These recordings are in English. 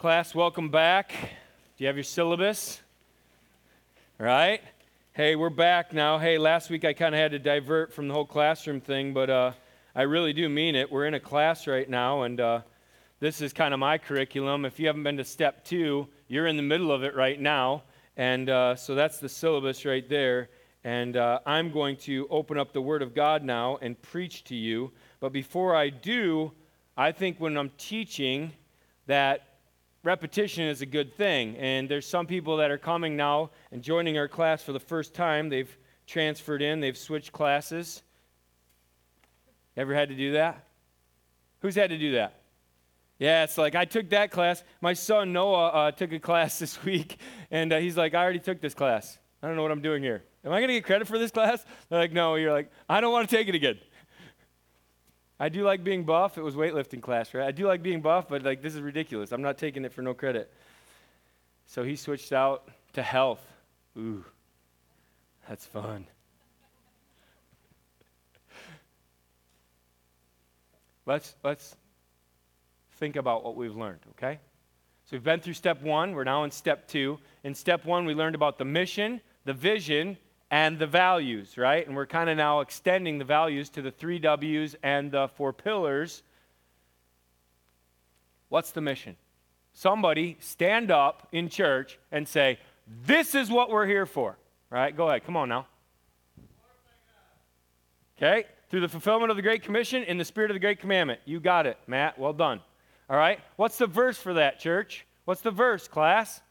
Class, welcome back. Do you have your syllabus? Right? Hey, we're back now. Hey, last week I kind of had to divert from the whole classroom thing, but uh, I really do mean it. We're in a class right now, and uh, this is kind of my curriculum. If you haven't been to step two, you're in the middle of it right now. And uh, so that's the syllabus right there. And uh, I'm going to open up the Word of God now and preach to you. But before I do, I think when I'm teaching that repetition is a good thing. And there's some people that are coming now and joining our class for the first time. They've transferred in, they've switched classes. Ever had to do that? Who's had to do that? Yeah, it's like I took that class. My son Noah uh, took a class this week, and uh, he's like, I already took this class. I don't know what I'm doing here. Am I going to get credit for this class? They're like, no. You're like, I don't want to take it again. I do like being buff. It was weightlifting class, right? I do like being buff, but like this is ridiculous. I'm not taking it for no credit. So he switched out to health. Ooh, that's fun. let's let's think about what we've learned, okay? So we've been through step one. We're now in step two. In step one, we learned about the mission, the vision, and the values, right? And we're kind of now extending the values to the three W's and the four pillars. What's the mission? Somebody stand up in church and say, This is what we're here for, right? Go ahead, come on now. Okay? Through the fulfillment of the Great Commission in the spirit of the Great Commandment. You got it, Matt. Well done. All right? What's the verse for that, church? What's the verse, class?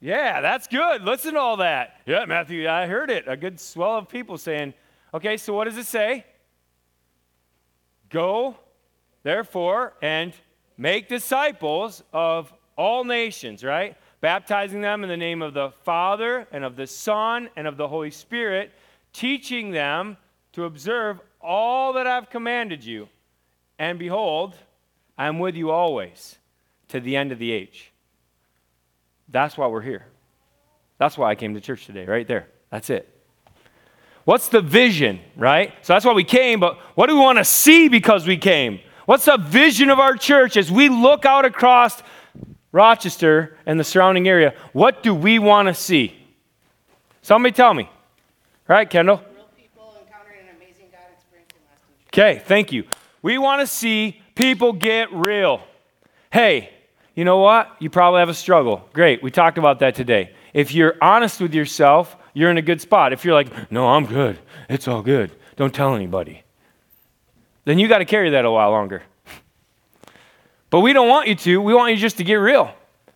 Yeah, that's good. Listen to all that. Yeah, Matthew, I heard it. A good swell of people saying, okay, so what does it say? Go, therefore, and make disciples of all nations, right? Baptizing them in the name of the Father and of the Son and of the Holy Spirit, teaching them to observe all that I've commanded you. And behold, I am with you always to the end of the age. That's why we're here. That's why I came to church today, right there. That's it. What's the vision, right? So that's why we came, but what do we want to see because we came? What's the vision of our church as we look out across Rochester and the surrounding area? What do we want to see? Somebody tell me. Right, Kendall? Okay, thank you. We want to see people get real. Hey, you know what? You probably have a struggle. Great. We talked about that today. If you're honest with yourself, you're in a good spot. If you're like, no, I'm good, it's all good, don't tell anybody, then you got to carry that a while longer. But we don't want you to. We want you just to get real.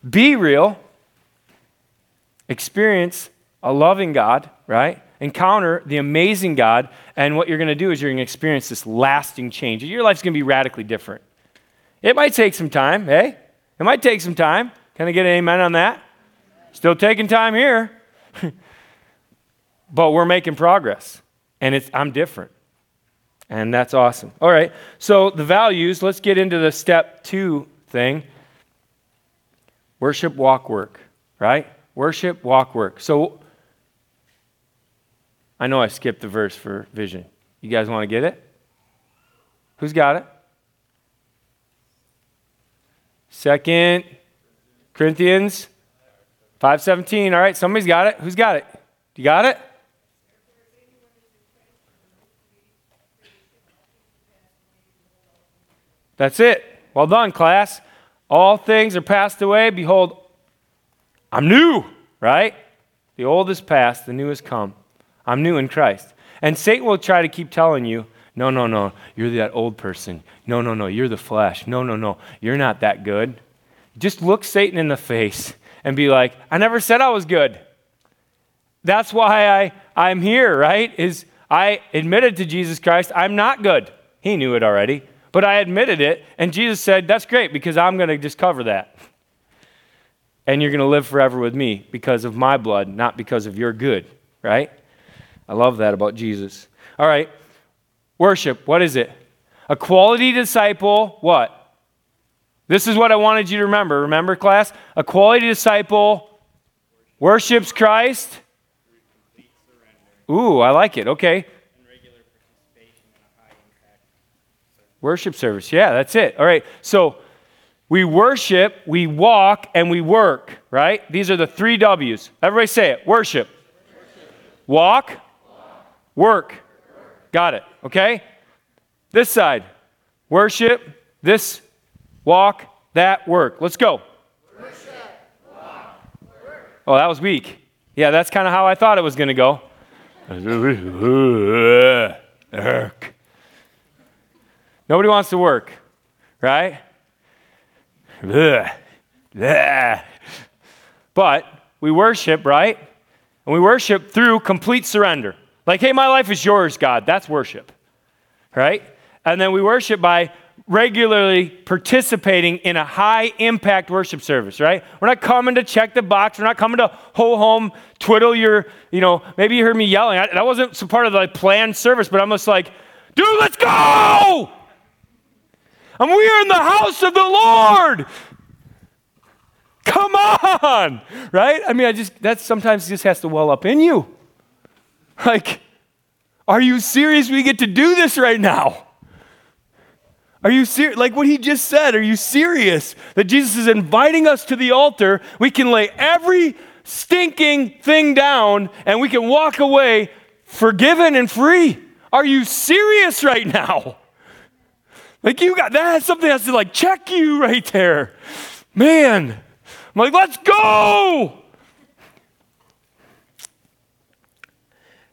Be real. Experience a loving God, right? Encounter the amazing God. And what you're going to do is you're going to experience this lasting change. Your life's going to be radically different. It might take some time, hey? It might take some time. Can I get an amen on that? Still taking time here. but we're making progress. And it's I'm different. And that's awesome. All right. So the values, let's get into the step 2 thing. Worship, walk, work, right? Worship, walk, work. So I know I skipped the verse for vision. You guys want to get it? Who's got it? Second Corinthians 5:17. All right, somebody's got it. Who's got it? You got it? That's it. Well done, class. All things are passed away. Behold, I'm new, right? The old is past, the new has come. I'm new in Christ. And Satan will try to keep telling you, no, no, no, you're that old person. No, no, no, you're the flesh. No, no, no, you're not that good. Just look Satan in the face and be like, I never said I was good. That's why I, I'm here, right? Is I admitted to Jesus Christ, I'm not good. He knew it already, but I admitted it, and Jesus said, That's great because I'm going to just cover that. And you're going to live forever with me because of my blood, not because of your good, right? I love that about Jesus. All right, Worship, what is it? A quality disciple, what? This is what I wanted you to remember. Remember, class? A quality disciple worships Christ. Ooh, I like it. Okay. Worship service. Yeah, that's it. All right. So we worship, we walk, and we work, right? These are the three W's. Everybody say it worship. Walk, work. Got it, okay? This side worship, this walk, that work. Let's go. Worship, walk, work. oh, that was weak. Yeah, that's kind of how I thought it was going to go. Nobody wants to work, right? But we worship, right? And we worship through complete surrender. Like, hey, my life is yours, God. That's worship, right? And then we worship by regularly participating in a high impact worship service, right? We're not coming to check the box. We're not coming to ho home, twiddle your, you know, maybe you heard me yelling. I, that wasn't part of the planned service, but I'm just like, dude, let's go! And we are in the house of the Lord. Come on, right? I mean, I just, that sometimes just has to well up in you. Like, are you serious? We get to do this right now. Are you serious? Like what he just said, are you serious that Jesus is inviting us to the altar? We can lay every stinking thing down and we can walk away forgiven and free. Are you serious right now? Like you got that something has to like check you right there. Man. I'm like, let's go.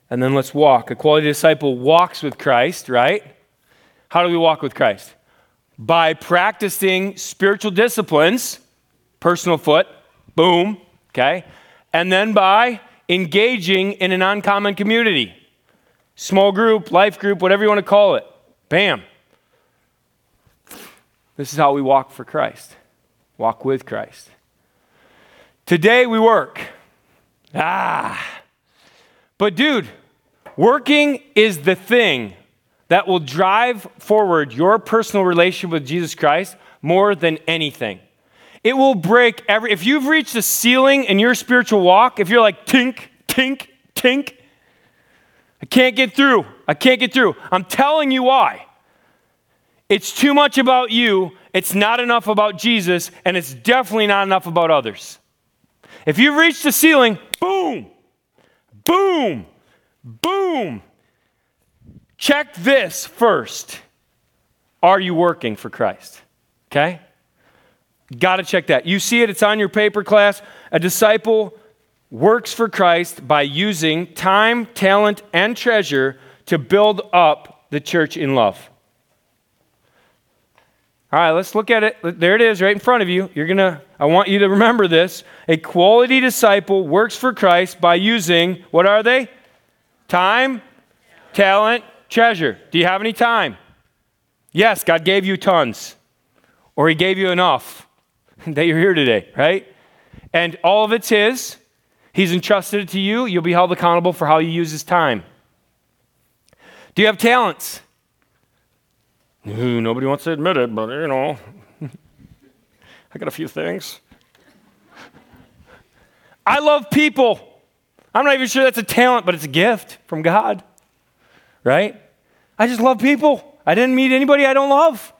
And then let's walk. A quality disciple walks with Christ, right? How do we walk with Christ? by practicing spiritual disciplines, personal foot, boom, okay? And then by engaging in an uncommon community, small group, life group, whatever you want to call it. Bam. This is how we walk for Christ, walk with Christ. Today we work. Ah. But, dude, working is the thing that will drive forward your personal relationship with Jesus Christ more than anything. It will break every, if you've reached a ceiling in your spiritual walk, if you're like, tink, tink, tink, I can't get through, I can't get through. I'm telling you why. It's too much about you, it's not enough about Jesus, and it's definitely not enough about others. If you've reached the ceiling, boom, boom, boom, Check this first. Are you working for Christ? Okay? Got to check that. You see it, it's on your paper class. A disciple works for Christ by using time, talent, and treasure to build up the church in love. All right, let's look at it. There it is right in front of you. You're going to I want you to remember this. A quality disciple works for Christ by using what are they? Time, talent, treasure. Do you have any time? Yes, God gave you tons, or He gave you enough that you're here today, right? And all of it's His. He's entrusted it to you. You'll be held accountable for how you use His time. Do you have talents? Ooh, nobody wants to admit it, but you know, I got a few things. I love people. I'm not even sure that's a talent, but it's a gift from God right? I just love people. I didn't meet anybody I don't love.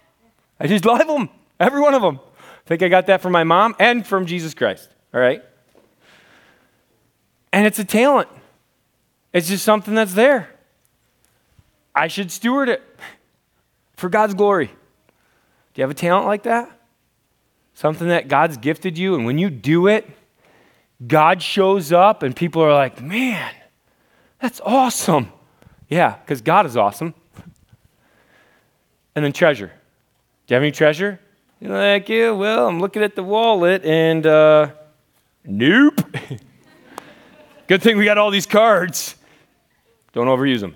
I just love them, every one of them. I think I got that from my mom and from Jesus Christ, all right? And it's a talent, it's just something that's there. I should steward it for God's glory. Do you have a talent like that? Something that God's gifted you, and when you do it, God shows up, and people are like, man, that's awesome. Yeah, because God is awesome. And then treasure. Do you have any treasure? You're like, yeah, well, I'm looking at the wallet and uh, nope. Good thing we got all these cards. Don't overuse them.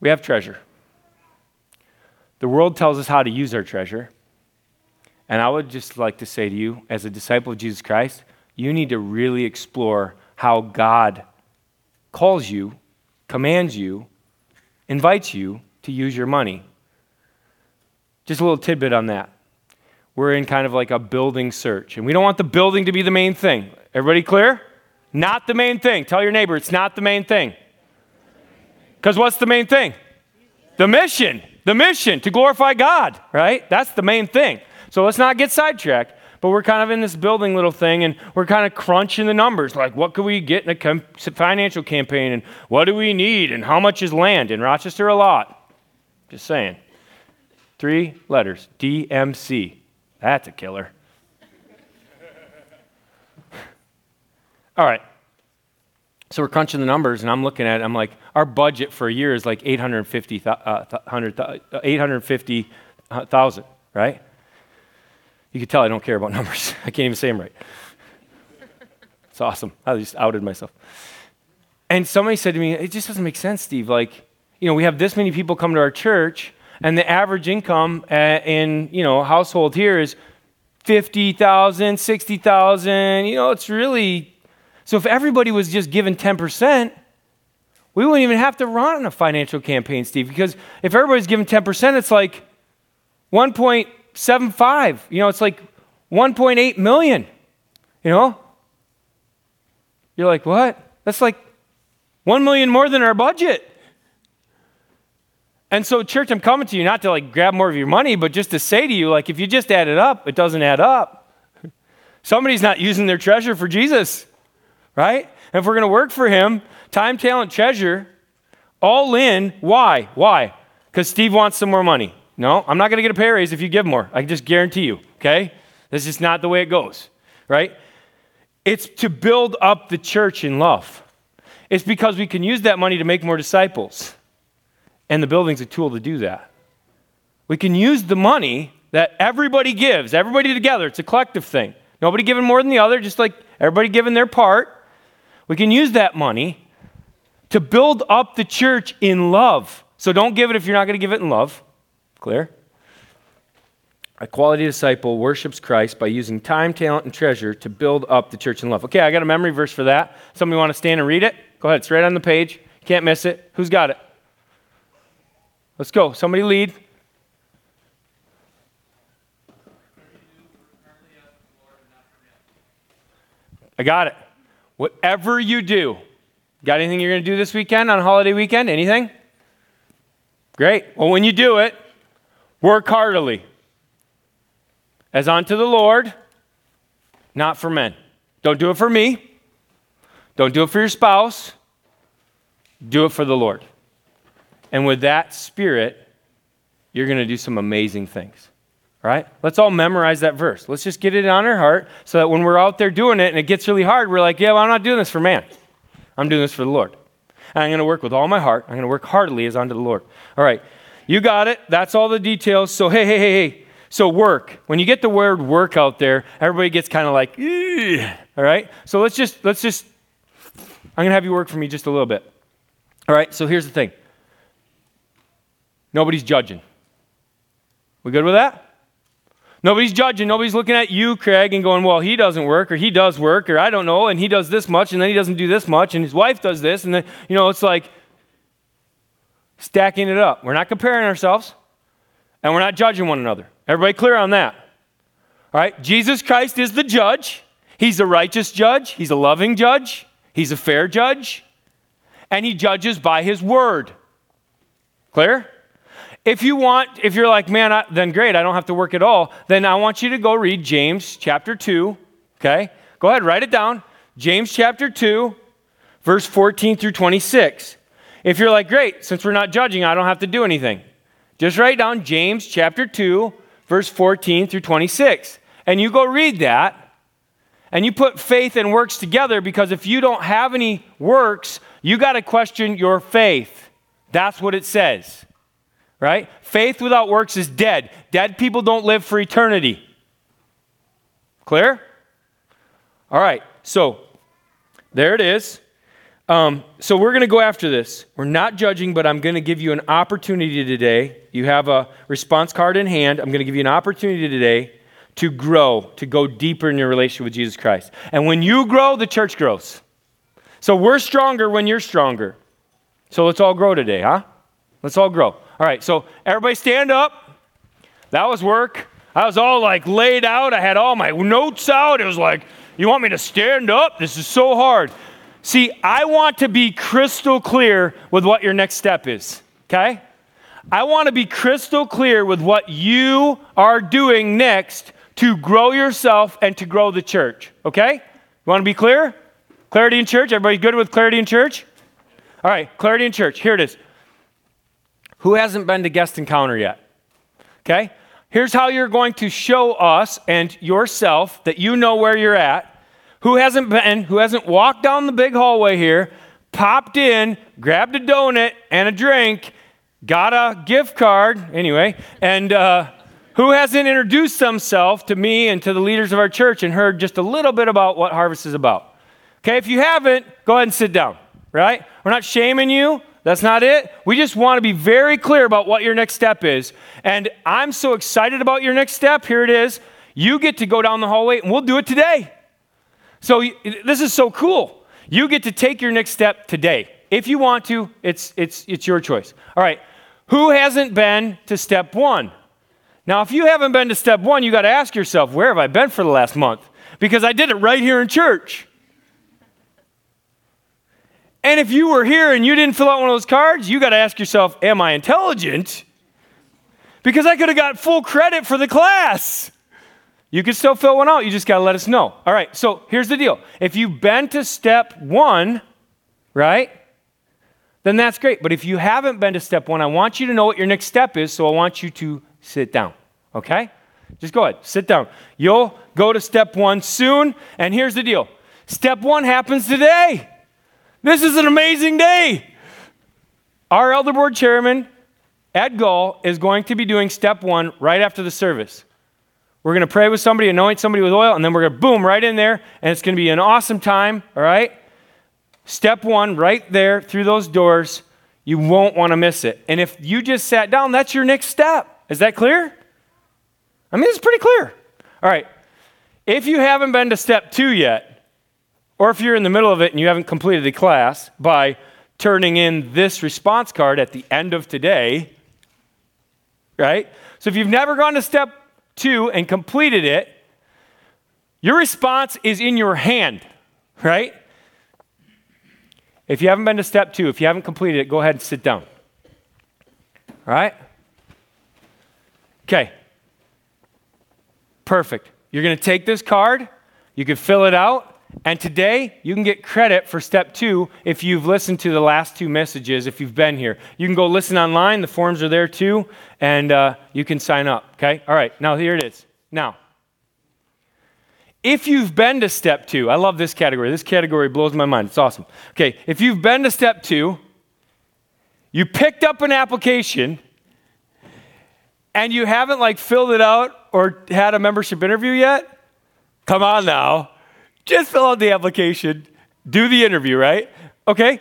We have treasure. The world tells us how to use our treasure. And I would just like to say to you, as a disciple of Jesus Christ, you need to really explore how God calls you, commands you, invites you to use your money. Just a little tidbit on that. We're in kind of like a building search, and we don't want the building to be the main thing. Everybody clear? Not the main thing. Tell your neighbor it's not the main thing. Because what's the main thing? The mission, the mission to glorify God, right? That's the main thing. So let's not get sidetracked. But we're kind of in this building little thing and we're kind of crunching the numbers. Like, what could we get in a com- financial campaign? And what do we need? And how much is land? In Rochester, a lot. Just saying. Three letters DMC. That's a killer. All right. So we're crunching the numbers, and I'm looking at it. I'm like, our budget for a year is like 850,000, uh, 850,000, right? You can tell I don't care about numbers. I can't even say them right. It's awesome. I just outed myself. And somebody said to me, It just doesn't make sense, Steve. Like, you know, we have this many people come to our church, and the average income uh, in, you know, household here is 50,000, 60,000. You know, it's really. So if everybody was just given 10%, we wouldn't even have to run a financial campaign, Steve, because if everybody's given 10%, it's like 1.75, You know, it's like 1.8 million. You know? You're like, what? That's like 1 million more than our budget. And so, church, I'm coming to you not to like grab more of your money, but just to say to you, like, if you just add it up, it doesn't add up. Somebody's not using their treasure for Jesus, right? And if we're going to work for Him, time, talent, treasure, all in, why? Why? Because Steve wants some more money. No, I'm not going to get a pay raise if you give more. I can just guarantee you, okay? This is not the way it goes, right? It's to build up the church in love. It's because we can use that money to make more disciples. And the building's a tool to do that. We can use the money that everybody gives, everybody together. It's a collective thing. Nobody giving more than the other, just like everybody giving their part. We can use that money to build up the church in love. So don't give it if you're not going to give it in love. Clear? A quality disciple worships Christ by using time, talent, and treasure to build up the church in love. Okay, I got a memory verse for that. Somebody want to stand and read it? Go ahead, it's right on the page. Can't miss it. Who's got it? Let's go. Somebody lead. I got it. Whatever you do, got anything you're going to do this weekend on holiday weekend? Anything? Great. Well, when you do it, Work heartily as unto the Lord, not for men. Don't do it for me. Don't do it for your spouse. Do it for the Lord. And with that spirit, you're going to do some amazing things. Right? Let's all memorize that verse. Let's just get it on our heart so that when we're out there doing it and it gets really hard, we're like, yeah, well, I'm not doing this for man. I'm doing this for the Lord. And I'm going to work with all my heart. I'm going to work heartily as unto the Lord. All right. You got it. That's all the details. So, hey, hey, hey, hey. So, work. When you get the word work out there, everybody gets kind of like, all right? So, let's just, let's just, I'm going to have you work for me just a little bit. All right? So, here's the thing nobody's judging. We good with that? Nobody's judging. Nobody's looking at you, Craig, and going, well, he doesn't work, or he does work, or I don't know, and he does this much, and then he doesn't do this much, and his wife does this, and then, you know, it's like, stacking it up. We're not comparing ourselves and we're not judging one another. Everybody clear on that? All right? Jesus Christ is the judge. He's a righteous judge, He's a loving judge, He's a fair judge, and He judges by His word. Clear? If you want, if you're like, man, I, then great, I don't have to work at all, then I want you to go read James chapter 2. Okay? Go ahead, write it down. James chapter 2, verse 14 through 26. If you're like, great, since we're not judging, I don't have to do anything. Just write down James chapter 2, verse 14 through 26. And you go read that, and you put faith and works together because if you don't have any works, you got to question your faith. That's what it says, right? Faith without works is dead. Dead people don't live for eternity. Clear? All right, so there it is. Um, so we're going to go after this. We're not judging, but I'm going to give you an opportunity today. You have a response card in hand. I'm going to give you an opportunity today to grow, to go deeper in your relationship with Jesus Christ. And when you grow, the church grows. So we're stronger when you're stronger. So let's all grow today, huh? Let's all grow. All right, so everybody stand up. That was work. I was all like laid out. I had all my notes out. It was like, you want me to stand up? This is so hard. See, I want to be crystal clear with what your next step is, okay? I want to be crystal clear with what you are doing next to grow yourself and to grow the church. Okay? You want to be clear? Clarity in church? Everybody good with clarity in church? All right, clarity in church. Here it is. Who hasn't been to guest encounter yet? Okay? Here's how you're going to show us and yourself that you know where you're at. Who hasn't been, who hasn't walked down the big hallway here, popped in, grabbed a donut and a drink, got a gift card, anyway, and uh, who hasn't introduced themselves to me and to the leaders of our church and heard just a little bit about what Harvest is about? Okay, if you haven't, go ahead and sit down, right? We're not shaming you. That's not it. We just want to be very clear about what your next step is. And I'm so excited about your next step. Here it is. You get to go down the hallway, and we'll do it today. So this is so cool. You get to take your next step today. If you want to, it's, it's, it's your choice. All right. Who hasn't been to step one? Now, if you haven't been to step one, you got to ask yourself, where have I been for the last month? Because I did it right here in church. And if you were here and you didn't fill out one of those cards, you got to ask yourself, am I intelligent? Because I could have got full credit for the class. You can still fill one out, you just got to let us know. All right, so here's the deal. If you've been to step one, right, then that's great. But if you haven't been to step one, I want you to know what your next step is, so I want you to sit down, okay? Just go ahead, sit down. You'll go to step one soon, and here's the deal step one happens today. This is an amazing day. Our elder board chairman, Ed Gull, is going to be doing step one right after the service. We're going to pray with somebody, anoint somebody with oil, and then we're going to boom right in there, and it's going to be an awesome time, all right? Step one, right there through those doors. You won't want to miss it. And if you just sat down, that's your next step. Is that clear? I mean, it's pretty clear. All right. If you haven't been to step two yet, or if you're in the middle of it and you haven't completed the class by turning in this response card at the end of today, right? So if you've never gone to step two and completed it, your response is in your hand, right? If you haven't been to step two, if you haven't completed it, go ahead and sit down. All right? Okay. Perfect. You're going to take this card, you can fill it out, and today, you can get credit for step two if you've listened to the last two messages, if you've been here. You can go listen online, the forms are there too, and uh, you can sign up, okay? All right, now here it is. Now, if you've been to step two, I love this category. This category blows my mind. It's awesome. Okay, if you've been to step two, you picked up an application and you haven't like filled it out or had a membership interview yet, come on now just fill out the application, do the interview, right? Okay,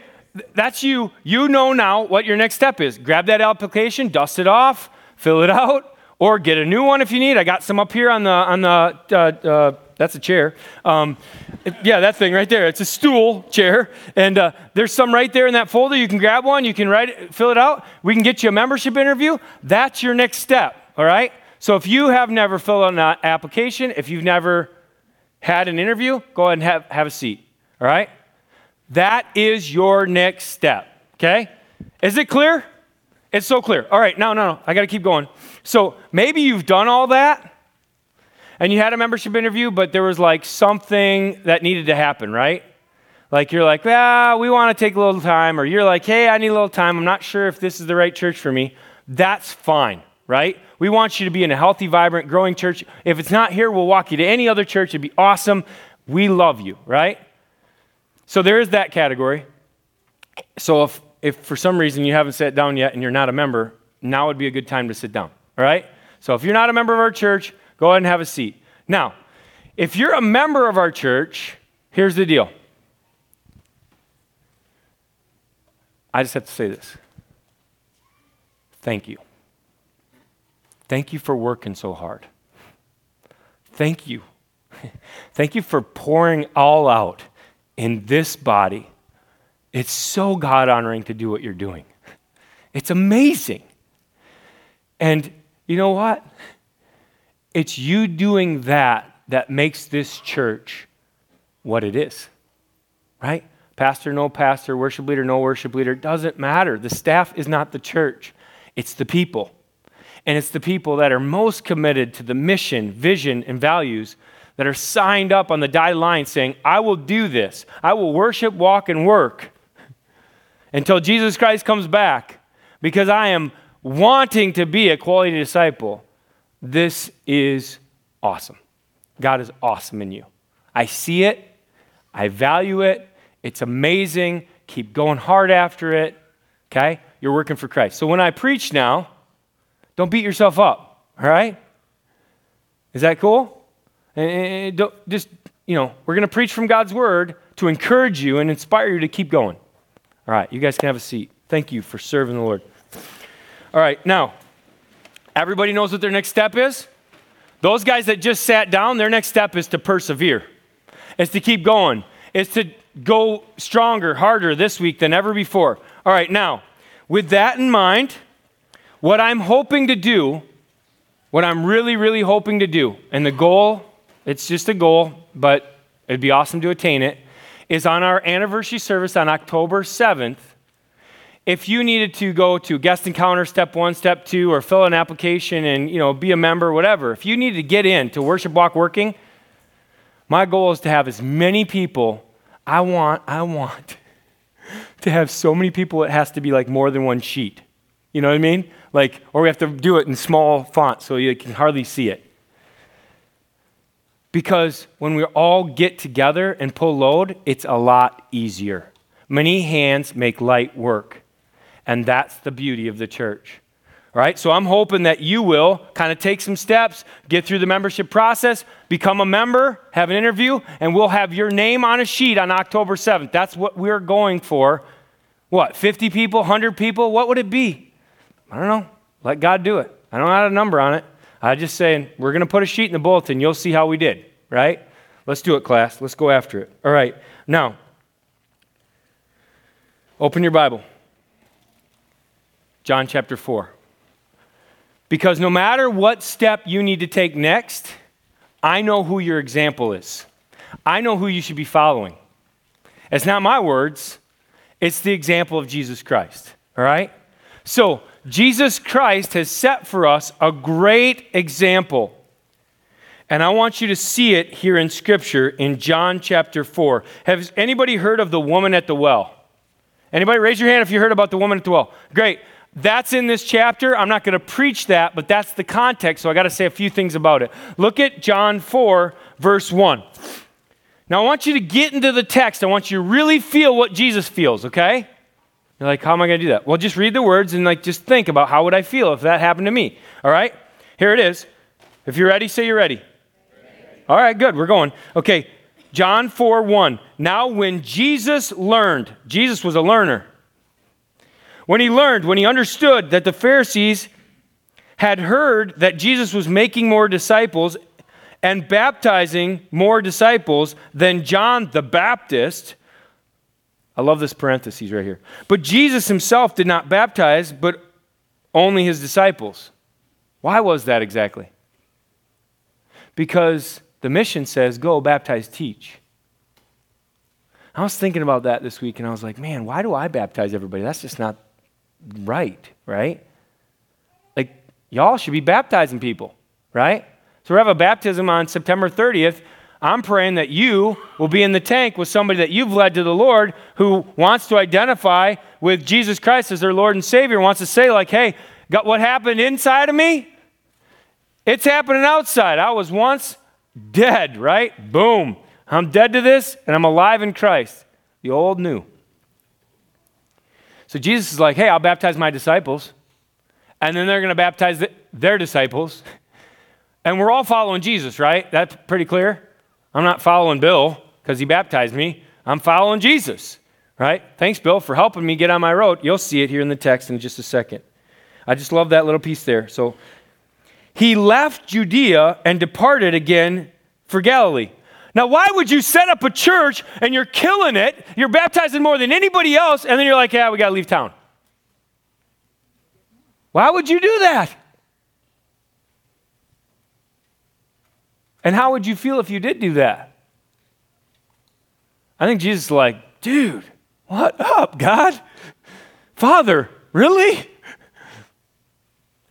that's you. You know now what your next step is. Grab that application, dust it off, fill it out, or get a new one if you need. I got some up here on the on the. Uh, uh, that's a chair. Um, yeah, that thing right there. It's a stool chair, and uh, there's some right there in that folder. You can grab one. You can write it, fill it out. We can get you a membership interview. That's your next step. All right. So if you have never filled out an application, if you've never had an interview, go ahead and have, have a seat. All right? That is your next step. Okay? Is it clear? It's so clear. All right, no, no, no. I got to keep going. So maybe you've done all that and you had a membership interview, but there was like something that needed to happen, right? Like you're like, ah, we want to take a little time, or you're like, hey, I need a little time. I'm not sure if this is the right church for me. That's fine, right? We want you to be in a healthy, vibrant, growing church. If it's not here, we'll walk you to any other church. It'd be awesome. We love you, right? So there is that category. So if, if for some reason you haven't sat down yet and you're not a member, now would be a good time to sit down, all right? So if you're not a member of our church, go ahead and have a seat. Now, if you're a member of our church, here's the deal. I just have to say this. Thank you. Thank you for working so hard. Thank you. Thank you for pouring all out in this body. It's so God honoring to do what you're doing. It's amazing. And you know what? It's you doing that that makes this church what it is, right? Pastor, no pastor, worship leader, no worship leader, doesn't matter. The staff is not the church. It's the people. And it's the people that are most committed to the mission, vision, and values that are signed up on the dotted line saying, I will do this. I will worship, walk, and work until Jesus Christ comes back because I am wanting to be a quality disciple. This is awesome. God is awesome in you. I see it, I value it, it's amazing. Keep going hard after it. Okay? You're working for Christ. So when I preach now, don't beat yourself up, all right? Is that cool? And don't, just, you know, we're going to preach from God's word to encourage you and inspire you to keep going. All right, you guys can have a seat. Thank you for serving the Lord. All right, now, everybody knows what their next step is? Those guys that just sat down, their next step is to persevere, it's to keep going, it's to go stronger, harder this week than ever before. All right, now, with that in mind, what I'm hoping to do, what I'm really, really hoping to do, and the goal, it's just a goal, but it'd be awesome to attain it, is on our anniversary service on October 7th. If you needed to go to guest encounter step one, step two, or fill an application and you know be a member, whatever, if you needed to get in to worship walk working, my goal is to have as many people I want, I want to have so many people it has to be like more than one sheet. You know what I mean? Like, or we have to do it in small font so you can hardly see it. Because when we all get together and pull load, it's a lot easier. Many hands make light work. And that's the beauty of the church. All right, so I'm hoping that you will kind of take some steps, get through the membership process, become a member, have an interview, and we'll have your name on a sheet on October 7th. That's what we're going for. What, 50 people, 100 people? What would it be? I don't know. Let God do it. I don't have a number on it. I'm just saying, we're going to put a sheet in the bulletin. You'll see how we did, right? Let's do it, class. Let's go after it. All right. Now, open your Bible. John chapter 4. Because no matter what step you need to take next, I know who your example is. I know who you should be following. It's not my words, it's the example of Jesus Christ. All right? So, Jesus Christ has set for us a great example. And I want you to see it here in Scripture in John chapter 4. Has anybody heard of the woman at the well? Anybody raise your hand if you heard about the woman at the well? Great. That's in this chapter. I'm not going to preach that, but that's the context, so I got to say a few things about it. Look at John 4, verse 1. Now, I want you to get into the text. I want you to really feel what Jesus feels, okay? You're like, how am I going to do that? Well, just read the words and like just think about how would I feel if that happened to me. All right? Here it is. If you're ready, say you're ready. ready. All right, good. We're going. Okay. John 4 1. Now, when Jesus learned, Jesus was a learner. When he learned, when he understood that the Pharisees had heard that Jesus was making more disciples and baptizing more disciples than John the Baptist, I love this parenthesis right here. But Jesus himself did not baptize, but only his disciples. Why was that exactly? Because the mission says, go baptize, teach. I was thinking about that this week and I was like, man, why do I baptize everybody? That's just not right, right? Like, y'all should be baptizing people, right? So we have a baptism on September 30th. I'm praying that you will be in the tank with somebody that you've led to the Lord who wants to identify with Jesus Christ as their Lord and Savior, wants to say, like, hey, got what happened inside of me? It's happening outside. I was once dead, right? Boom. I'm dead to this, and I'm alive in Christ. The old new. So Jesus is like, hey, I'll baptize my disciples. And then they're going to baptize the, their disciples. And we're all following Jesus, right? That's pretty clear. I'm not following Bill because he baptized me. I'm following Jesus, right? Thanks, Bill, for helping me get on my road. You'll see it here in the text in just a second. I just love that little piece there. So he left Judea and departed again for Galilee. Now, why would you set up a church and you're killing it, you're baptizing more than anybody else, and then you're like, yeah, we got to leave town? Why would you do that? And how would you feel if you did do that? I think Jesus is like, dude, what up, God? Father, really?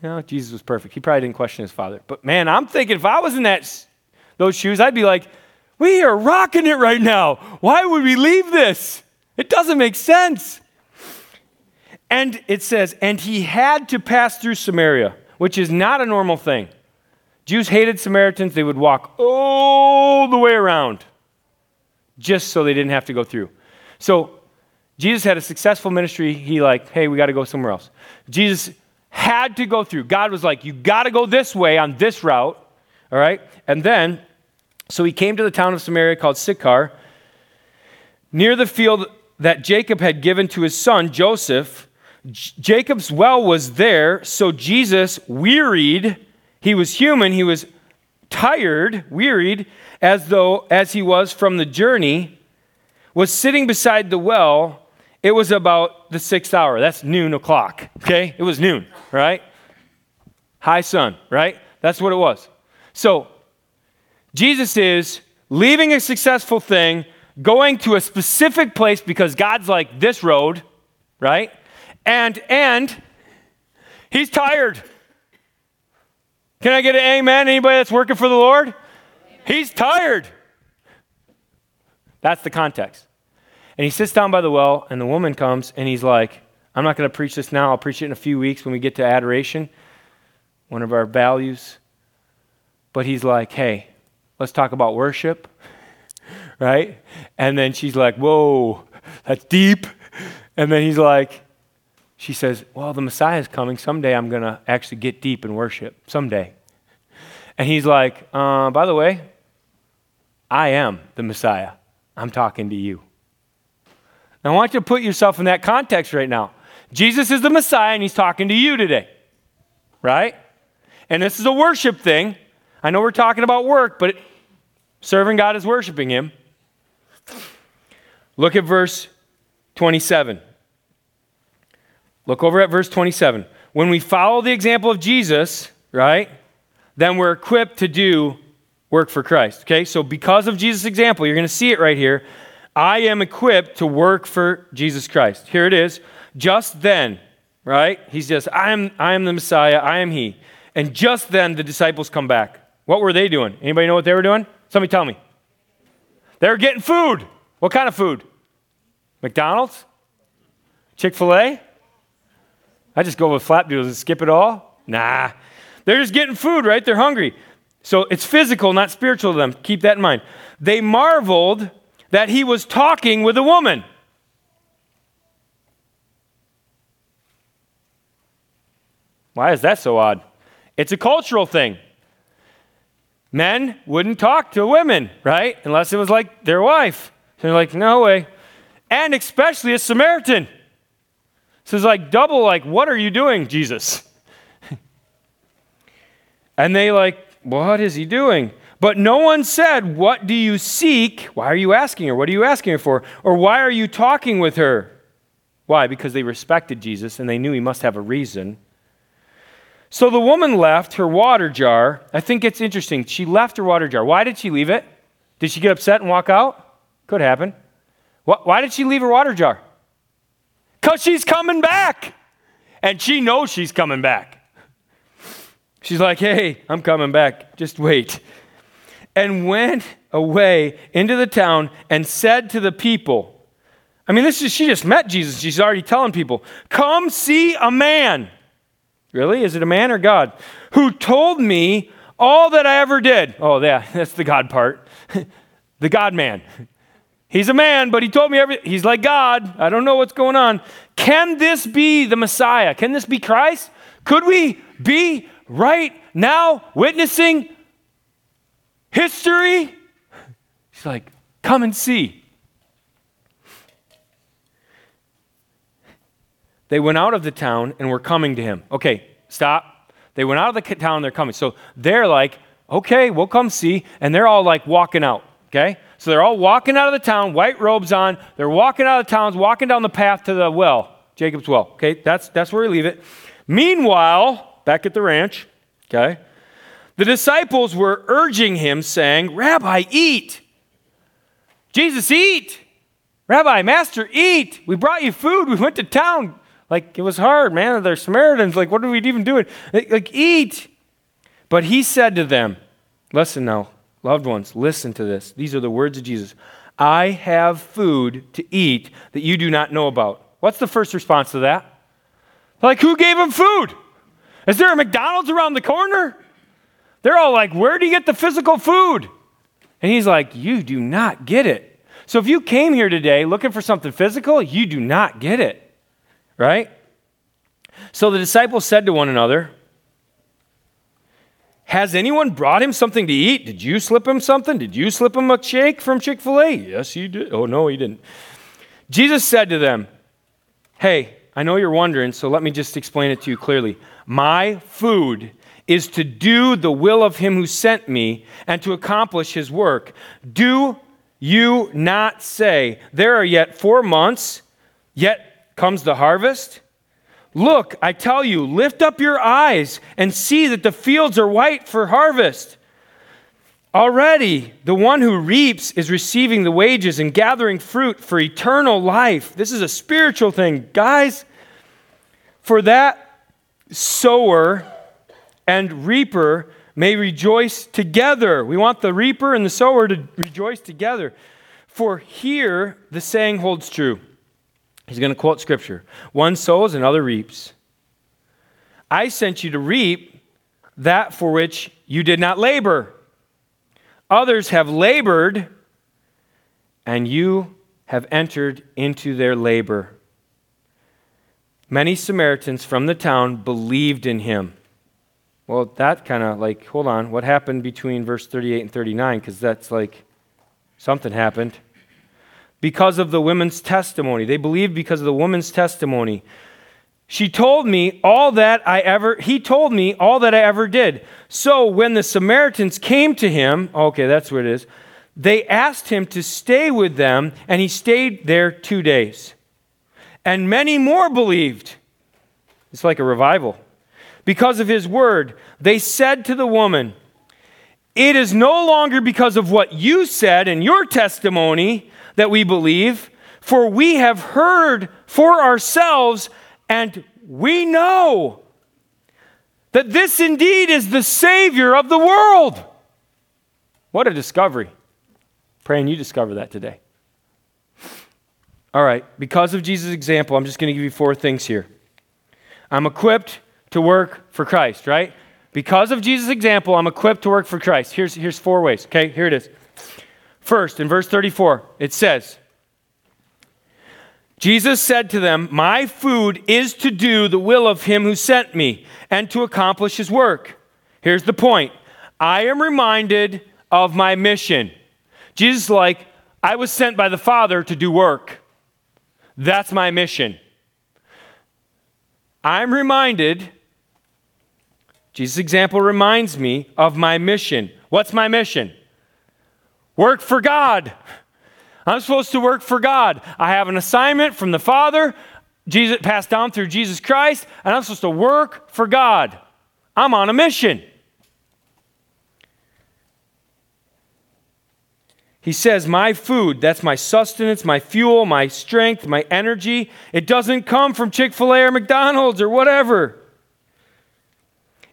You know, Jesus was perfect. He probably didn't question his father. But man, I'm thinking if I was in that, those shoes, I'd be like, we are rocking it right now. Why would we leave this? It doesn't make sense. And it says, and he had to pass through Samaria, which is not a normal thing. Jews hated Samaritans. They would walk all the way around just so they didn't have to go through. So Jesus had a successful ministry. He like, hey, we got to go somewhere else. Jesus had to go through. God was like, you got to go this way on this route. All right? And then, so he came to the town of Samaria called Sychar, near the field that Jacob had given to his son Joseph. J- Jacob's well was there, so Jesus, wearied, he was human, he was tired, wearied, as though as he was from the journey, was sitting beside the well it was about the sixth hour. That's noon o'clock, okay? It was noon, right? High sun, right? That's what it was. So, Jesus is leaving a successful thing, going to a specific place because God's like this road, right? And and he's tired. Can I get an amen? Anybody that's working for the Lord? He's tired. That's the context. And he sits down by the well, and the woman comes, and he's like, I'm not going to preach this now. I'll preach it in a few weeks when we get to adoration, one of our values. But he's like, hey, let's talk about worship, right? And then she's like, whoa, that's deep. And then he's like, she says, well, the Messiah is coming. Someday I'm going to actually get deep in worship. Someday. And he's like, uh, by the way, I am the Messiah. I'm talking to you. Now, I want you to put yourself in that context right now. Jesus is the Messiah, and he's talking to you today, right? And this is a worship thing. I know we're talking about work, but serving God is worshiping him. Look at verse 27. Look over at verse 27. When we follow the example of Jesus, right, then we're equipped to do work for Christ. Okay, so because of Jesus' example, you're going to see it right here. I am equipped to work for Jesus Christ. Here it is. Just then, right? He's just, I am, I am the Messiah, I am He. And just then the disciples come back. What were they doing? Anybody know what they were doing? Somebody tell me. They were getting food. What kind of food? McDonald's? Chick fil A? I just go with flapdoodles and skip it all? Nah. They're just getting food, right? They're hungry. So it's physical, not spiritual to them. Keep that in mind. They marveled that he was talking with a woman. Why is that so odd? It's a cultural thing. Men wouldn't talk to women, right? Unless it was like their wife. So they're like, no way. And especially a Samaritan. So it's like double, like, what are you doing, Jesus? and they like, what is he doing? But no one said, What do you seek? Why are you asking her? What are you asking her for? Or why are you talking with her? Why? Because they respected Jesus and they knew he must have a reason. So the woman left her water jar. I think it's interesting. She left her water jar. Why did she leave it? Did she get upset and walk out? Could happen. Why did she leave her water jar? Because she's coming back. And she knows she's coming back. She's like, hey, I'm coming back. Just wait and went away into the town and said to the people, I mean, this is, she just met Jesus. She's already telling people, Come see a man. Really? Is it a man or God? Who told me all that I ever did. Oh, yeah, that's the God part. the God man. He's a man, but he told me everything. He's like God. I don't know what's going on. Can this be the Messiah? Can this be Christ? Could we be right now witnessing history? He's like, come and see. They went out of the town and were coming to him. Okay, stop. They went out of the town, and they're coming. So they're like, okay, we'll come see. And they're all like walking out, okay? So they're all walking out of the town, white robes on. They're walking out of the towns, walking down the path to the well, Jacob's well. Okay, that's, that's where we leave it. Meanwhile, back at the ranch, okay, the disciples were urging him, saying, Rabbi, eat. Jesus, eat. Rabbi, Master, eat. We brought you food. We went to town. Like, it was hard, man. They're Samaritans. Like, what are we even doing? Like, eat. But he said to them, Listen now, loved ones, listen to this. These are the words of Jesus I have food to eat that you do not know about. What's the first response to that? Like, who gave him food? Is there a McDonald's around the corner? They're all like, Where do you get the physical food? And he's like, You do not get it. So if you came here today looking for something physical, you do not get it. Right? So the disciples said to one another, Has anyone brought him something to eat? Did you slip him something? Did you slip him a shake from Chick fil A? Yes, he did. Oh, no, he didn't. Jesus said to them, Hey, I know you're wondering, so let me just explain it to you clearly. My food is to do the will of him who sent me and to accomplish his work. Do you not say, There are yet four months, yet comes the harvest? Look, I tell you, lift up your eyes and see that the fields are white for harvest. Already, the one who reaps is receiving the wages and gathering fruit for eternal life. This is a spiritual thing, guys. For that sower and reaper may rejoice together. We want the reaper and the sower to rejoice together. For here the saying holds true. He's going to quote scripture one sows, and another reaps. I sent you to reap that for which you did not labor. Others have labored, and you have entered into their labor. Many Samaritans from the town believed in him. Well, that kind of like, hold on, what happened between verse 38 and 39? Because that's like something happened. Because of the woman's testimony. They believed because of the woman's testimony. She told me all that I ever, he told me all that I ever did. So when the Samaritans came to him, okay, that's what it is, they asked him to stay with them, and he stayed there two days. And many more believed. It's like a revival because of his word. They said to the woman, It is no longer because of what you said in your testimony that we believe, for we have heard for ourselves and we know that this indeed is the Savior of the world. What a discovery. Praying you discover that today. All right, because of Jesus' example, I'm just going to give you four things here. I'm equipped to work for Christ, right? Because of Jesus' example, I'm equipped to work for Christ. Here's, here's four ways, okay? Here it is. First, in verse 34, it says, Jesus said to them, My food is to do the will of him who sent me and to accomplish his work. Here's the point I am reminded of my mission. Jesus like, I was sent by the Father to do work. That's my mission. I'm reminded Jesus' example reminds me of my mission. What's my mission? Work for God. I'm supposed to work for God. I have an assignment from the Father, Jesus passed down through Jesus Christ, and I'm supposed to work for God. I'm on a mission. He says, My food, that's my sustenance, my fuel, my strength, my energy, it doesn't come from Chick fil A or McDonald's or whatever.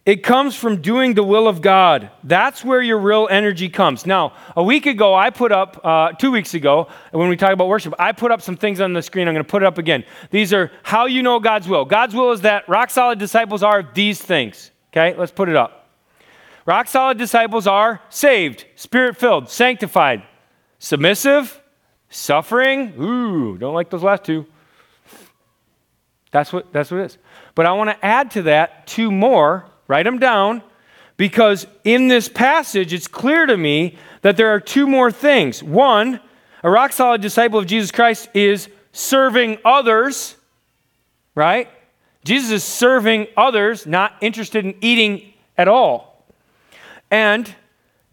It comes from doing the will of God. That's where your real energy comes. Now, a week ago, I put up, uh, two weeks ago, when we talk about worship, I put up some things on the screen. I'm going to put it up again. These are how you know God's will. God's will is that rock solid disciples are these things. Okay, let's put it up. Rock solid disciples are saved, spirit filled, sanctified, submissive, suffering. Ooh, don't like those last two. That's what, that's what it is. But I want to add to that two more Write them down because in this passage, it's clear to me that there are two more things. One, a rock solid disciple of Jesus Christ is serving others, right? Jesus is serving others, not interested in eating at all. And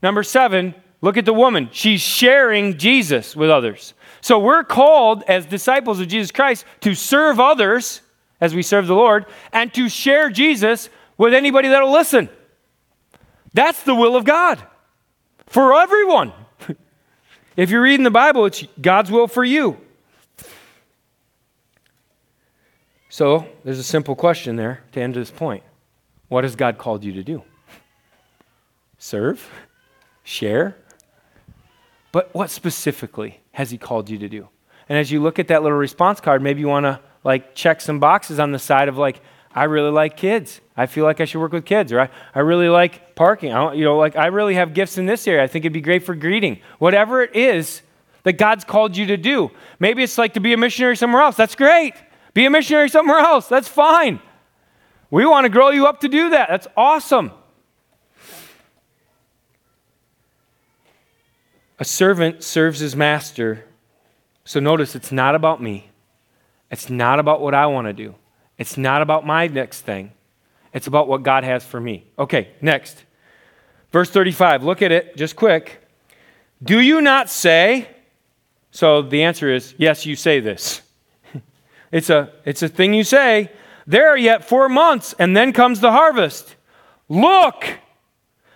number seven, look at the woman. She's sharing Jesus with others. So we're called as disciples of Jesus Christ to serve others as we serve the Lord and to share Jesus with anybody that'll listen. That's the will of God for everyone. if you're reading the Bible, it's God's will for you. So there's a simple question there to end this point. What has God called you to do? Serve? Share? But what specifically has He called you to do? And as you look at that little response card, maybe you want to like check some boxes on the side of like, I really like kids. I feel like I should work with kids. Or I, I really like parking. I you know, like I really have gifts in this area. I think it'd be great for greeting. Whatever it is that God's called you to do. Maybe it's like to be a missionary somewhere else. That's great. Be a missionary somewhere else. That's fine. We want to grow you up to do that. That's awesome. A servant serves his master. So notice it's not about me. It's not about what I want to do. It's not about my next thing. It's about what God has for me. Okay, next. Verse 35. Look at it just quick. Do you not say? So the answer is yes, you say this. It's a, it's a thing you say. There are yet four months, and then comes the harvest. Look,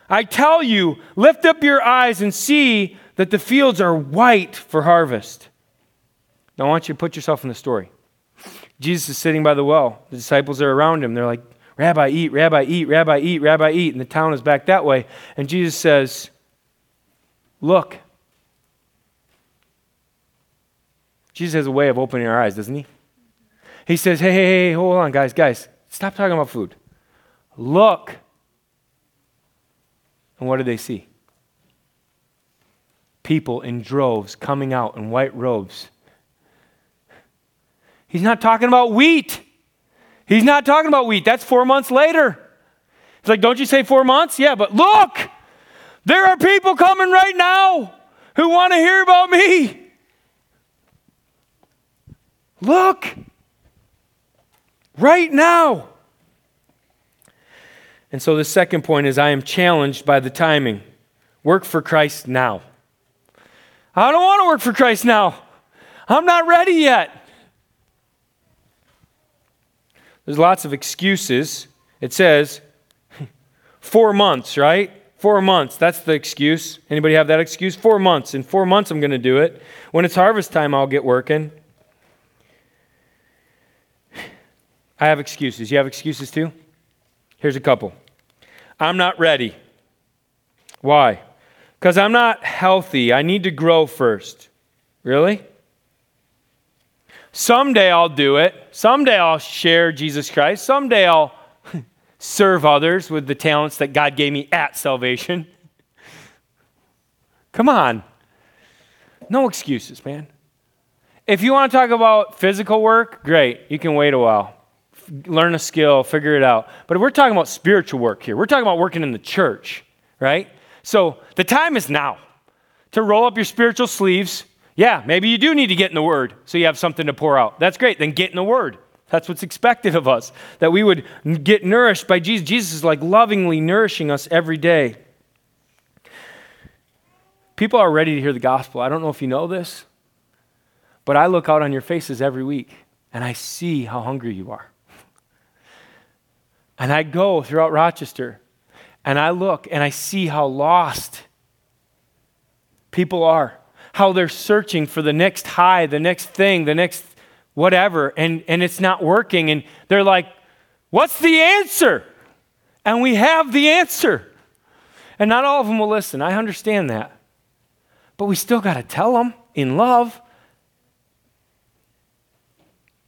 I tell you, lift up your eyes and see that the fields are white for harvest. Now, I want you to put yourself in the story. Jesus is sitting by the well. The disciples are around him. They're like, Rabbi, eat, Rabbi, eat, Rabbi, eat, Rabbi, eat. And the town is back that way. And Jesus says, Look. Jesus has a way of opening our eyes, doesn't he? He says, hey, hey, hey, hold on, guys, guys. Stop talking about food. Look. And what do they see? People in droves coming out in white robes. He's not talking about wheat. He's not talking about wheat. That's four months later. It's like, don't you say four months? Yeah, but look, there are people coming right now who want to hear about me. Look right now. And so the second point is I am challenged by the timing. Work for Christ now. I don't want to work for Christ now. I'm not ready yet. There's lots of excuses. It says four months, right? Four months. That's the excuse. Anybody have that excuse? Four months. In four months, I'm going to do it. When it's harvest time, I'll get working. I have excuses. You have excuses too? Here's a couple. I'm not ready. Why? Because I'm not healthy. I need to grow first. Really? Someday I'll do it. Someday I'll share Jesus Christ. Someday I'll serve others with the talents that God gave me at salvation. Come on. No excuses, man. If you want to talk about physical work, great. You can wait a while learn a skill, figure it out. But we're talking about spiritual work here. We're talking about working in the church, right? So the time is now to roll up your spiritual sleeves. Yeah, maybe you do need to get in the Word so you have something to pour out. That's great. Then get in the Word. That's what's expected of us, that we would get nourished by Jesus. Jesus is like lovingly nourishing us every day. People are ready to hear the gospel. I don't know if you know this, but I look out on your faces every week and I see how hungry you are. And I go throughout Rochester and I look and I see how lost people are, how they're searching for the next high, the next thing, the next whatever, and, and it's not working. And they're like, What's the answer? And we have the answer. And not all of them will listen. I understand that. But we still got to tell them in love.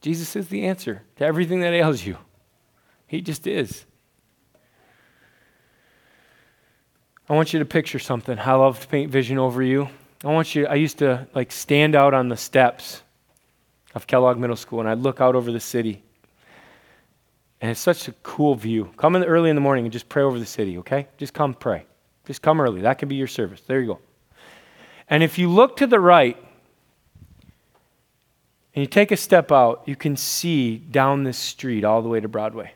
Jesus is the answer to everything that ails you. He just is. I want you to picture something. I love to paint vision over you. I want you, I used to like stand out on the steps of Kellogg Middle School and I'd look out over the city. And it's such a cool view. Come in early in the morning and just pray over the city, okay? Just come pray. Just come early. That can be your service. There you go. And if you look to the right and you take a step out, you can see down this street all the way to Broadway.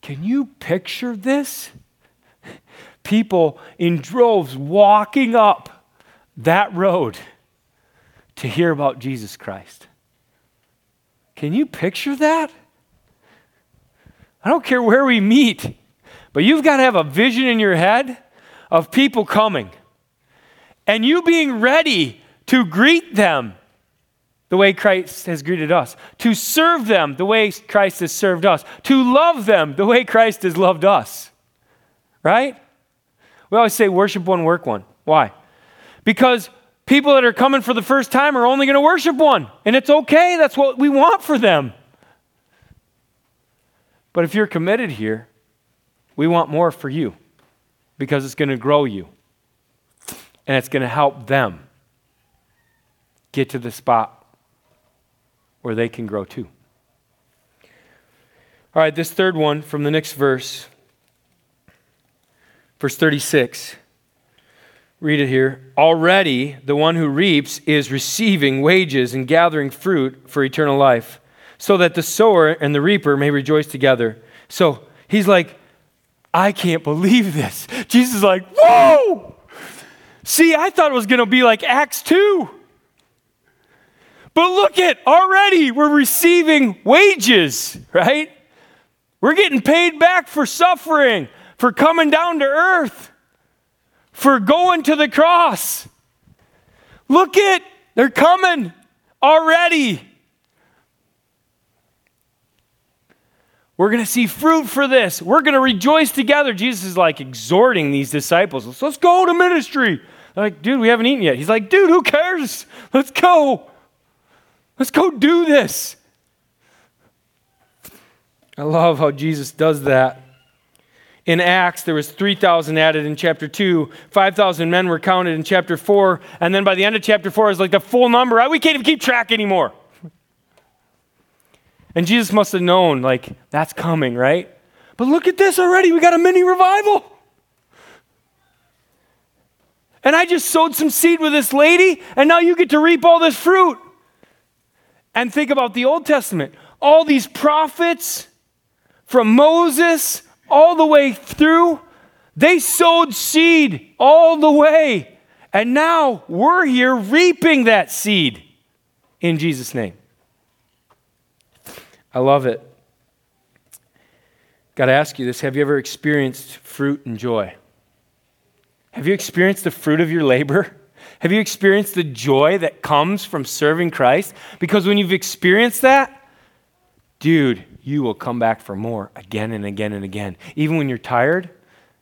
Can you picture this? People in droves walking up that road to hear about Jesus Christ. Can you picture that? I don't care where we meet, but you've got to have a vision in your head of people coming and you being ready to greet them the way Christ has greeted us, to serve them the way Christ has served us, to love them the way Christ has loved us. Right? We always say worship one, work one. Why? Because people that are coming for the first time are only going to worship one, and it's okay. That's what we want for them. But if you're committed here, we want more for you because it's going to grow you and it's going to help them get to the spot where they can grow too. All right, this third one from the next verse, verse 36. Read it here. Already the one who reaps is receiving wages and gathering fruit for eternal life, so that the sower and the reaper may rejoice together. So he's like, I can't believe this. Jesus is like, whoa! See, I thought it was going to be like Acts 2. But look at already we're receiving wages, right? We're getting paid back for suffering, for coming down to earth, for going to the cross. Look at they're coming already. We're going to see fruit for this. We're going to rejoice together. Jesus is like exhorting these disciples. Let's go to ministry. They're like, dude, we haven't eaten yet. He's like, dude, who cares? Let's go. Let's go do this. I love how Jesus does that. In Acts, there was 3,000 added in chapter 2. 5,000 men were counted in chapter 4. And then by the end of chapter 4, it's like the full number. We can't even keep track anymore. And Jesus must have known, like, that's coming, right? But look at this already. We got a mini revival. And I just sowed some seed with this lady, and now you get to reap all this fruit. And think about the Old Testament. All these prophets, from Moses all the way through, they sowed seed all the way. And now we're here reaping that seed in Jesus' name. I love it. Got to ask you this have you ever experienced fruit and joy? Have you experienced the fruit of your labor? Have you experienced the joy that comes from serving Christ? Because when you've experienced that, dude, you will come back for more again and again and again. Even when you're tired,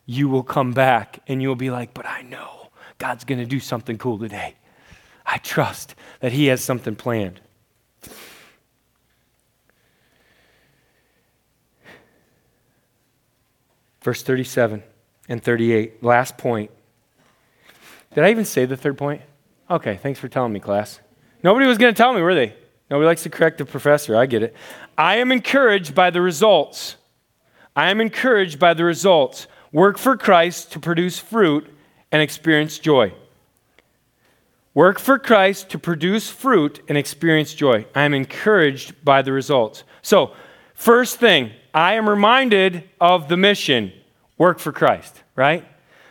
you will come back and you'll be like, but I know God's going to do something cool today. I trust that He has something planned. Verse 37 and 38, last point. Did I even say the third point? Okay, thanks for telling me, class. Nobody was going to tell me, were they? Nobody likes to correct the professor. I get it. I am encouraged by the results. I am encouraged by the results. Work for Christ to produce fruit and experience joy. Work for Christ to produce fruit and experience joy. I am encouraged by the results. So, first thing, I am reminded of the mission work for Christ, right?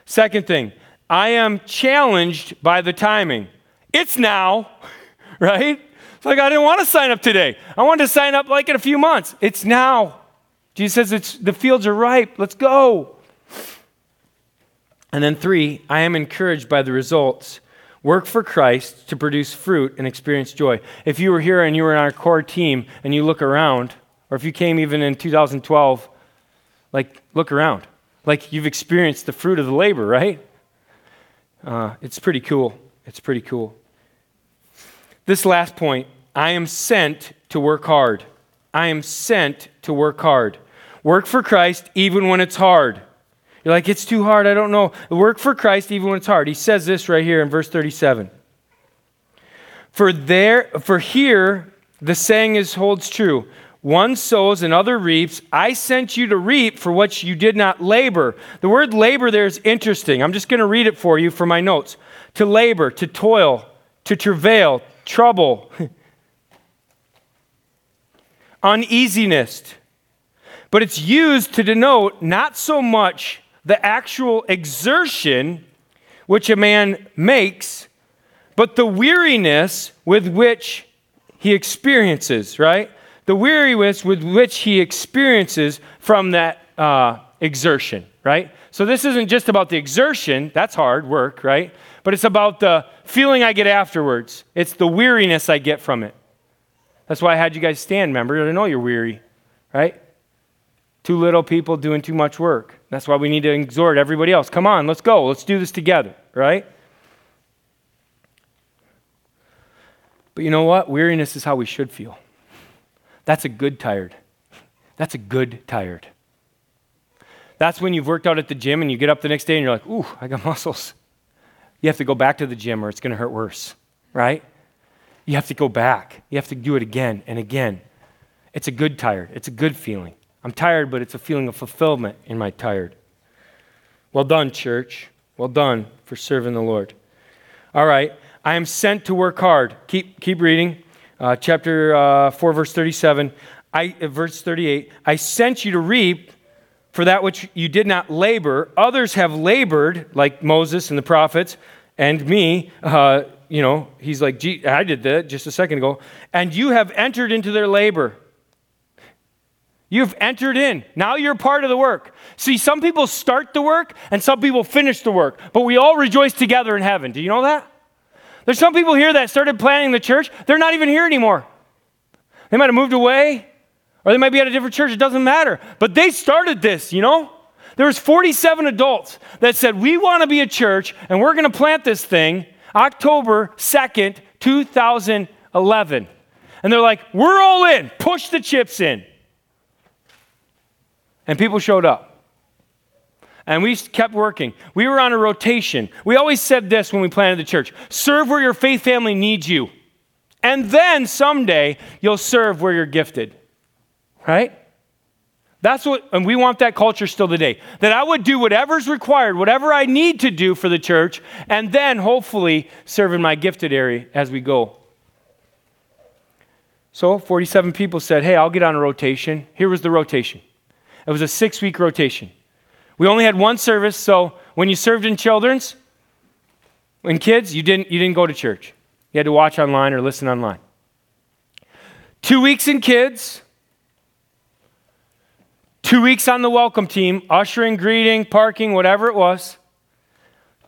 Second thing, I am challenged by the timing. It's now, right? It's like I didn't want to sign up today. I wanted to sign up like in a few months. It's now. Jesus says it's the fields are ripe. Let's go. And then three, I am encouraged by the results. Work for Christ to produce fruit and experience joy. If you were here and you were on our core team and you look around, or if you came even in 2012, like look around. Like you've experienced the fruit of the labor, right? Uh, it's pretty cool. It's pretty cool. This last point I am sent to work hard. I am sent to work hard. Work for Christ even when it's hard. You're like, it's too hard. I don't know. Work for Christ even when it's hard. He says this right here in verse 37. For there, for here, the saying is holds true. One sows, another reaps. I sent you to reap for what you did not labor. The word labor there is interesting. I'm just going to read it for you for my notes. To labor, to toil, to travail, trouble, uneasiness. But it's used to denote not so much the actual exertion which a man makes, but the weariness with which he experiences, right? the weariness with which he experiences from that uh, exertion, right? So this isn't just about the exertion, that's hard work, right? But it's about the feeling I get afterwards. It's the weariness I get from it. That's why I had you guys stand, remember? I know you're weary, right? Too little people doing too much work. That's why we need to exhort everybody else. Come on, let's go. Let's do this together, right? But you know what? Weariness is how we should feel. That's a good tired. That's a good tired. That's when you've worked out at the gym and you get up the next day and you're like, ooh, I got muscles. You have to go back to the gym or it's going to hurt worse, right? You have to go back. You have to do it again and again. It's a good tired. It's a good feeling. I'm tired, but it's a feeling of fulfillment in my tired. Well done, church. Well done for serving the Lord. All right. I am sent to work hard. Keep, keep reading. Uh, chapter uh, 4, verse 37. I, uh, verse 38. I sent you to reap for that which you did not labor. Others have labored, like Moses and the prophets, and me. Uh, you know, he's like, I did that just a second ago. And you have entered into their labor. You've entered in. Now you're part of the work. See, some people start the work and some people finish the work, but we all rejoice together in heaven. Do you know that? There's some people here that started planning the church, they're not even here anymore. They might have moved away, or they might be at a different church, it doesn't matter. But they started this, you know? There was 47 adults that said, "We want to be a church and we're going to plant this thing October 2nd, 2011." And they're like, "We're all in. Push the chips in." And people showed up. And we kept working. We were on a rotation. We always said this when we planted the church serve where your faith family needs you. And then someday you'll serve where you're gifted. Right? That's what, and we want that culture still today. That I would do whatever's required, whatever I need to do for the church, and then hopefully serve in my gifted area as we go. So 47 people said, Hey, I'll get on a rotation. Here was the rotation it was a six week rotation. We only had one service, so when you served in children's, in kids, you didn't, you didn't go to church. You had to watch online or listen online. Two weeks in kids, two weeks on the welcome team, ushering, greeting, parking, whatever it was.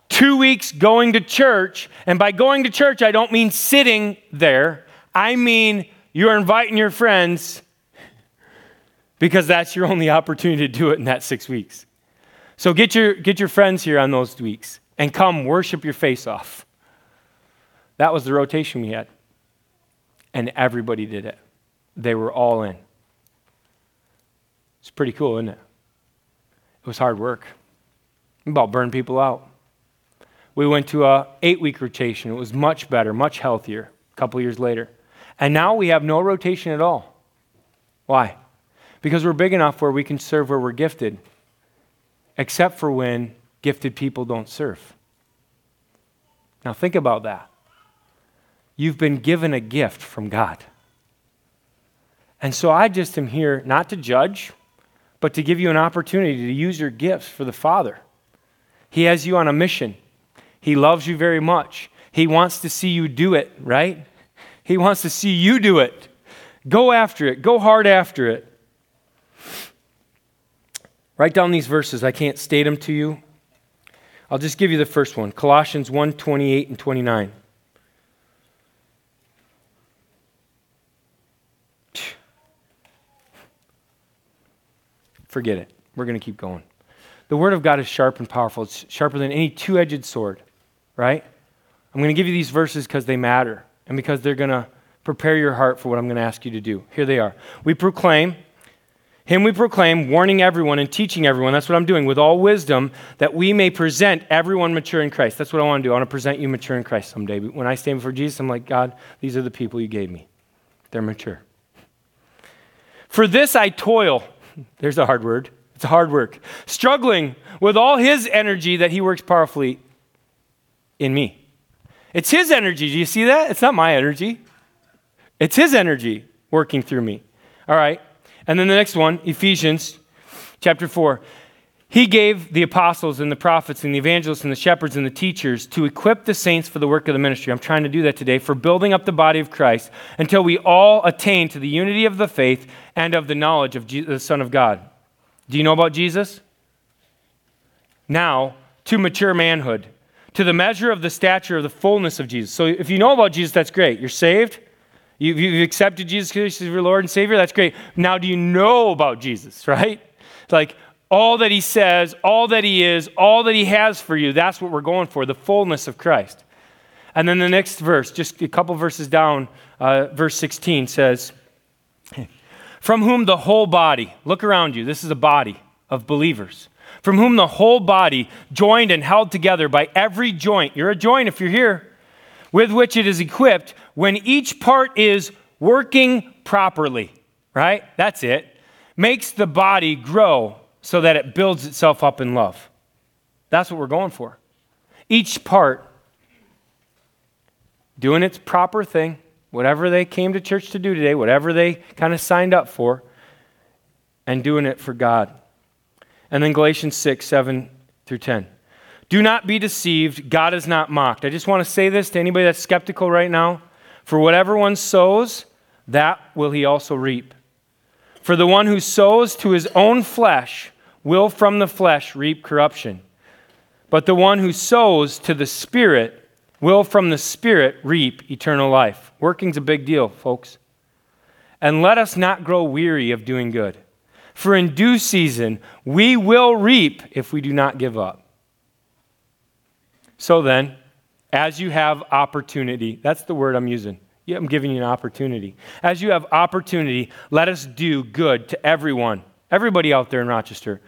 Two weeks going to church, and by going to church, I don't mean sitting there. I mean you're inviting your friends because that's your only opportunity to do it in that six weeks. So get your, get your friends here on those weeks and come worship your face off. That was the rotation we had. And everybody did it. They were all in. It's pretty cool, isn't it? It was hard work. About burned people out. We went to a eight week rotation. It was much better, much healthier. A couple years later, and now we have no rotation at all. Why? Because we're big enough where we can serve where we're gifted, except for when gifted people don't serve. Now, think about that. You've been given a gift from God. And so I just am here not to judge, but to give you an opportunity to use your gifts for the Father. He has you on a mission. He loves you very much. He wants to see you do it, right? He wants to see you do it. Go after it. Go hard after it. Write down these verses. I can't state them to you. I'll just give you the first one Colossians 1 28 and 29. Forget it. We're going to keep going. The Word of God is sharp and powerful. It's sharper than any two edged sword, right? I'm going to give you these verses because they matter and because they're going to prepare your heart for what I'm going to ask you to do. Here they are. We proclaim him we proclaim, warning everyone and teaching everyone. That's what I'm doing with all wisdom, that we may present everyone mature in Christ. That's what I want to do. I want to present you mature in Christ someday. But When I stand before Jesus, I'm like, God, these are the people you gave me. They're mature. For this I toil. There's a hard word. It's hard work. Struggling with all his energy that he works powerfully in me. It's his energy. Do you see that? It's not my energy. It's his energy working through me. All right. And then the next one, Ephesians chapter 4. He gave the apostles and the prophets and the evangelists and the shepherds and the teachers to equip the saints for the work of the ministry. I'm trying to do that today for building up the body of Christ until we all attain to the unity of the faith and of the knowledge of Jesus, the Son of God. Do you know about Jesus? now to mature manhood, to the measure of the stature of the fullness of Jesus. So if you know about Jesus, that's great. You're saved. You've, you've accepted Jesus Christ as your Lord and Savior. That's great. Now, do you know about Jesus, right? Like all that he says, all that he is, all that he has for you. That's what we're going for the fullness of Christ. And then the next verse, just a couple verses down, uh, verse 16 says, From whom the whole body, look around you, this is a body of believers, from whom the whole body, joined and held together by every joint, you're a joint if you're here, with which it is equipped, when each part is working properly, right? That's it. Makes the body grow so that it builds itself up in love. That's what we're going for. Each part doing its proper thing, whatever they came to church to do today, whatever they kind of signed up for, and doing it for God. And then Galatians 6, 7 through 10. Do not be deceived. God is not mocked. I just want to say this to anybody that's skeptical right now. For whatever one sows, that will he also reap. For the one who sows to his own flesh will from the flesh reap corruption. But the one who sows to the Spirit will from the Spirit reap eternal life. Working's a big deal, folks. And let us not grow weary of doing good. For in due season we will reap if we do not give up. So then, as you have opportunity, that's the word I'm using. I'm giving you an opportunity. As you have opportunity, let us do good to everyone, everybody out there in Rochester,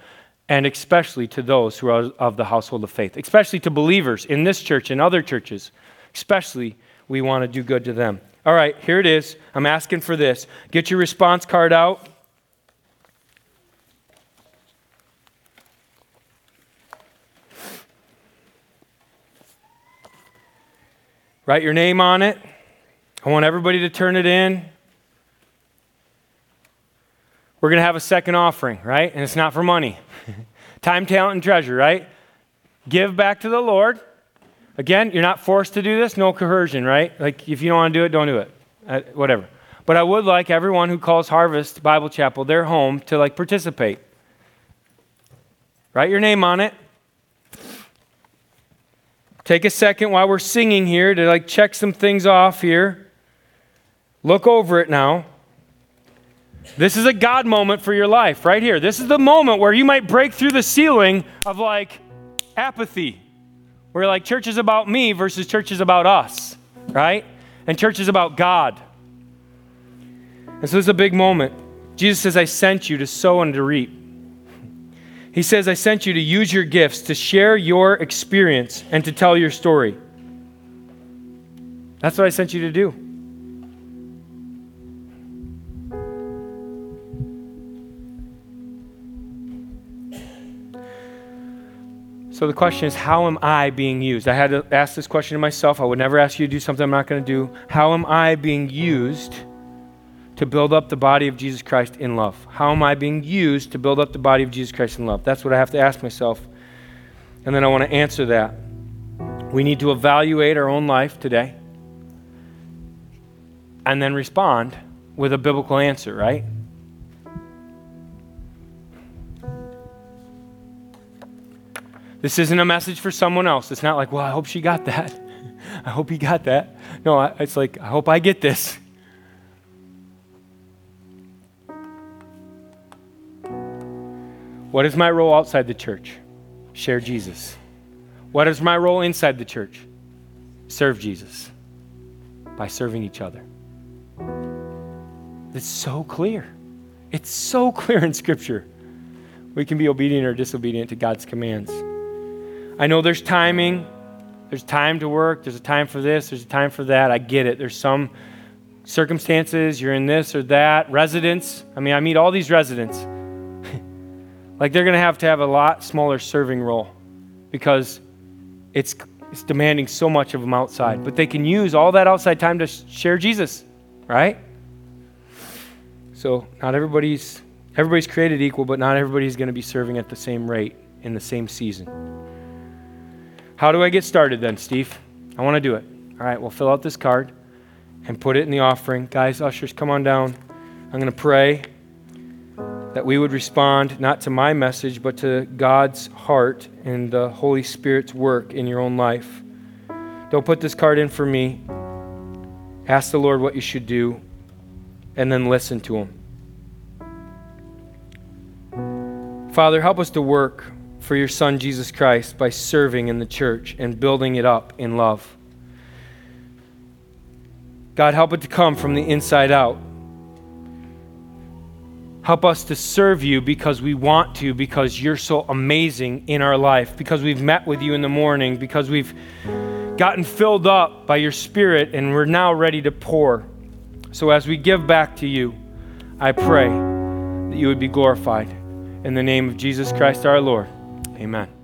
and especially to those who are of the household of faith, especially to believers in this church and other churches. Especially, we want to do good to them. All right, here it is. I'm asking for this. Get your response card out. Write your name on it. I want everybody to turn it in. We're going to have a second offering, right? And it's not for money. Time, talent, and treasure, right? Give back to the Lord. Again, you're not forced to do this, no coercion, right? Like if you don't want to do it, don't do it. Uh, whatever. But I would like everyone who calls Harvest Bible Chapel their home to like participate. Write your name on it. Take a second while we're singing here to like check some things off here. Look over it now. This is a God moment for your life right here. This is the moment where you might break through the ceiling of like apathy, where like church is about me versus church is about us, right? And church is about God. And so it's a big moment. Jesus says, I sent you to sow and to reap. He says, I sent you to use your gifts, to share your experience, and to tell your story. That's what I sent you to do. So the question is, how am I being used? I had to ask this question to myself. I would never ask you to do something I'm not going to do. How am I being used? to build up the body of Jesus Christ in love? How am I being used to build up the body of Jesus Christ in love? That's what I have to ask myself. And then I want to answer that. We need to evaluate our own life today and then respond with a biblical answer, right? This isn't a message for someone else. It's not like, well, I hope she got that. I hope he got that. No, it's like, I hope I get this. What is my role outside the church? Share Jesus. What is my role inside the church? Serve Jesus by serving each other. It's so clear. It's so clear in Scripture. We can be obedient or disobedient to God's commands. I know there's timing. There's time to work. There's a time for this. There's a time for that. I get it. There's some circumstances. You're in this or that. Residents. I mean, I meet all these residents like they're going to have to have a lot smaller serving role because it's, it's demanding so much of them outside. But they can use all that outside time to share Jesus, right? So not everybody's everybody's created equal, but not everybody's going to be serving at the same rate in the same season. How do I get started then, Steve? I want to do it. All right, well, fill out this card and put it in the offering. Guys, ushers, come on down. I'm going to pray. that we would respond not to my message, but to God's heart and the Holy Spirit's work in your own life. Don't put this card in for me. Ask the Lord what you should do, and then listen to Him. Father, help us to work for your Son, Jesus Christ, by serving in the church and building it up in love. God, help it to come from the inside out. Help us to serve you because we want to, because you're so amazing in our life, because we've met with you in the morning, because we've gotten filled up by your Spirit and we're now ready to pour. So as we give back to you, I pray that you would be glorified. In the name of Jesus Christ our Lord, amen.